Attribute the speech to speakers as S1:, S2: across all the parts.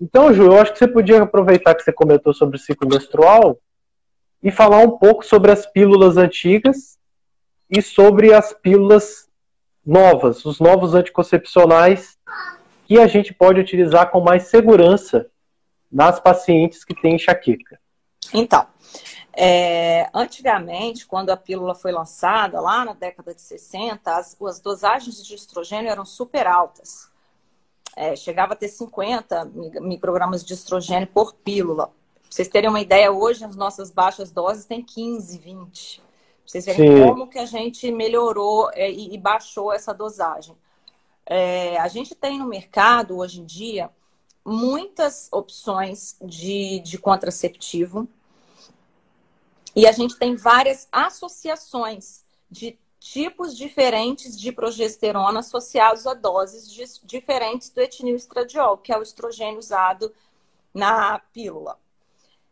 S1: Então, Ju, eu acho que você podia aproveitar que você comentou sobre o ciclo menstrual e falar um pouco sobre as pílulas antigas e sobre as pílulas novas, os novos anticoncepcionais que a gente pode utilizar com mais segurança nas pacientes que têm enxaqueca.
S2: Então, é, antigamente, quando a pílula foi lançada, lá na década de 60, as, as dosagens de estrogênio eram super altas. É, chegava a ter 50 microgramas de estrogênio por pílula. Pra vocês terem uma ideia, hoje as nossas baixas doses têm 15, 20. Pra vocês verem Sim. como que a gente melhorou é, e, e, baixou essa dosagem. É, a gente tem no mercado, hoje em dia, muitas opções de, de contraceptivo. E a gente tem várias associações de tipos diferentes de progesterona associados a doses diferentes do etinilestradiol, que é o estrogênio usado na pílula.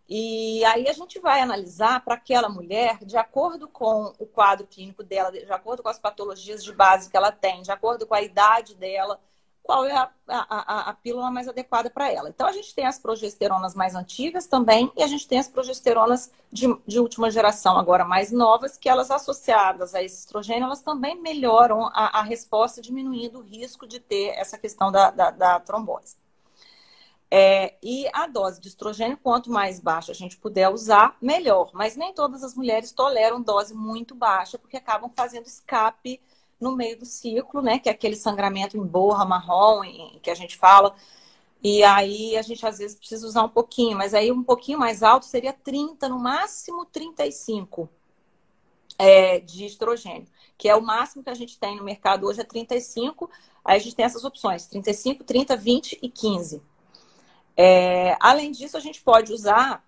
S2: E aí a gente vai analisar para aquela mulher, de acordo com o quadro clínico dela, de acordo com as patologias de base que ela tem, de acordo com a idade dela, qual é a, a, a pílula mais adequada para ela. Então, a gente tem as progesteronas mais antigas também, e a gente tem as progesteronas de, de, última geração, agora mais novas, que elas associadas a esse estrogênio, elas também melhoram a, a resposta, diminuindo o risco de ter essa questão da, da, da trombose. É, e a dose de estrogênio, quanto mais baixa a gente puder usar, melhor. Mas nem todas as mulheres toleram dose muito baixa, porque acabam fazendo escape no meio do ciclo, né? Que é aquele sangramento em borra marrom em, que a gente fala. E aí a gente às vezes precisa usar um pouquinho, mas aí um pouquinho mais alto seria 30, no máximo 35 é, de estrogênio, que é o máximo que a gente tem no mercado hoje é 35. Aí a gente tem essas opções: 35, 30, 20 e 15. É, além disso, a gente pode usar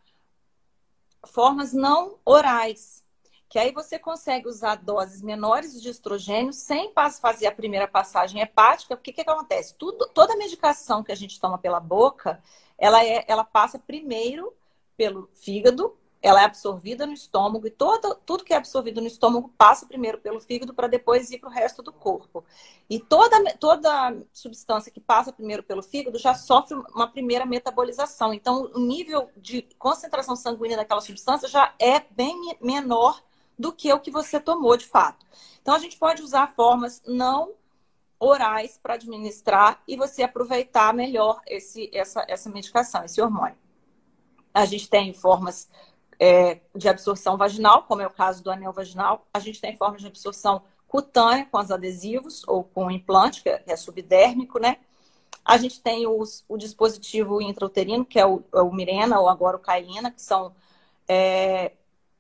S2: formas não orais, que aí você consegue usar doses menores de estrogênio sem fazer a primeira passagem hepática, porque o que, que acontece? Tudo, toda medicação que a gente toma pela boca, ela, é, ela passa primeiro pelo fígado, ela é absorvida no estômago, e todo, tudo que é absorvido no estômago passa primeiro pelo fígado para depois ir para o resto do corpo. E toda, toda substância que passa primeiro pelo fígado já sofre uma primeira metabolização. Então, o nível de concentração sanguínea daquela substância já é bem menor do que o que você tomou de fato. Então, a gente pode usar formas não orais para administrar e você aproveitar melhor esse, essa, essa medicação, esse hormônio. A gente tem formas é, de absorção vaginal, como é o caso do anel vaginal. A gente tem formas de absorção cutânea, com os adesivos ou com implante, que é subdérmico, né? A gente tem os, o dispositivo intrauterino, que é o, é o Mirena ou agora o Caína, que são é,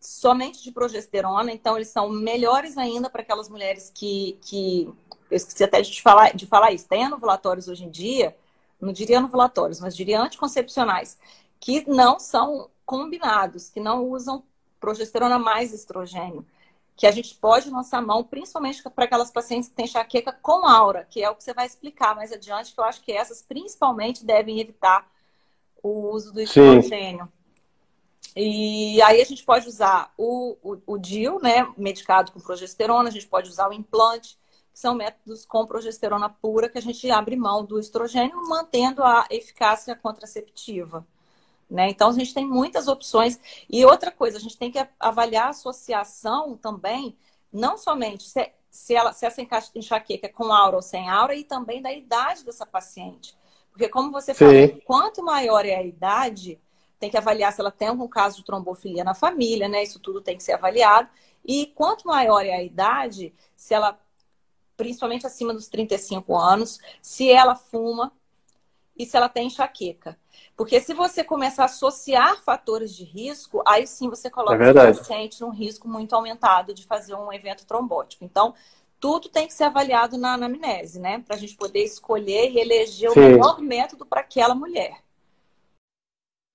S2: somente de progesterona, então eles são melhores ainda para aquelas mulheres que, que eu esqueci até de falar, de falar isso, tem anovulatórios hoje em dia, não diria anovulatórios, mas diria anticoncepcionais, que não são combinados, que não usam progesterona mais estrogênio, que a gente pode lançar mão, principalmente para aquelas pacientes que têm enxaqueca com aura, que é o que você vai explicar mais adiante, que eu acho que essas principalmente devem evitar o uso do estrogênio. Sim. E aí a gente pode usar o, o, o DIL, né, medicado com progesterona, a gente pode usar o implante, que são métodos com progesterona pura, que a gente abre mão do estrogênio, mantendo a eficácia contraceptiva. Né? Então, a gente tem muitas opções. E outra coisa, a gente tem que avaliar a associação também, não somente se, se, ela, se essa enxaqueca é com aura ou sem aura, e também da idade dessa paciente. Porque, como você Sim. falou, quanto maior é a idade, tem que avaliar se ela tem algum caso de trombofilia na família, né? Isso tudo tem que ser avaliado. E quanto maior é a idade, se ela, principalmente acima dos 35 anos, se ela fuma e se ela tem enxaqueca. Porque se você começar a associar fatores de risco, aí sim você coloca é o paciente num risco muito aumentado de fazer um evento trombótico. Então, tudo tem que ser avaliado na anamnese, né? Para a gente poder escolher e eleger sim. o melhor método para aquela mulher.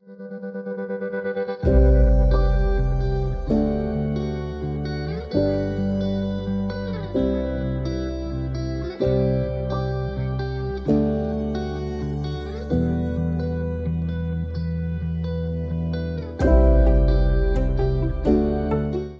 S2: thank you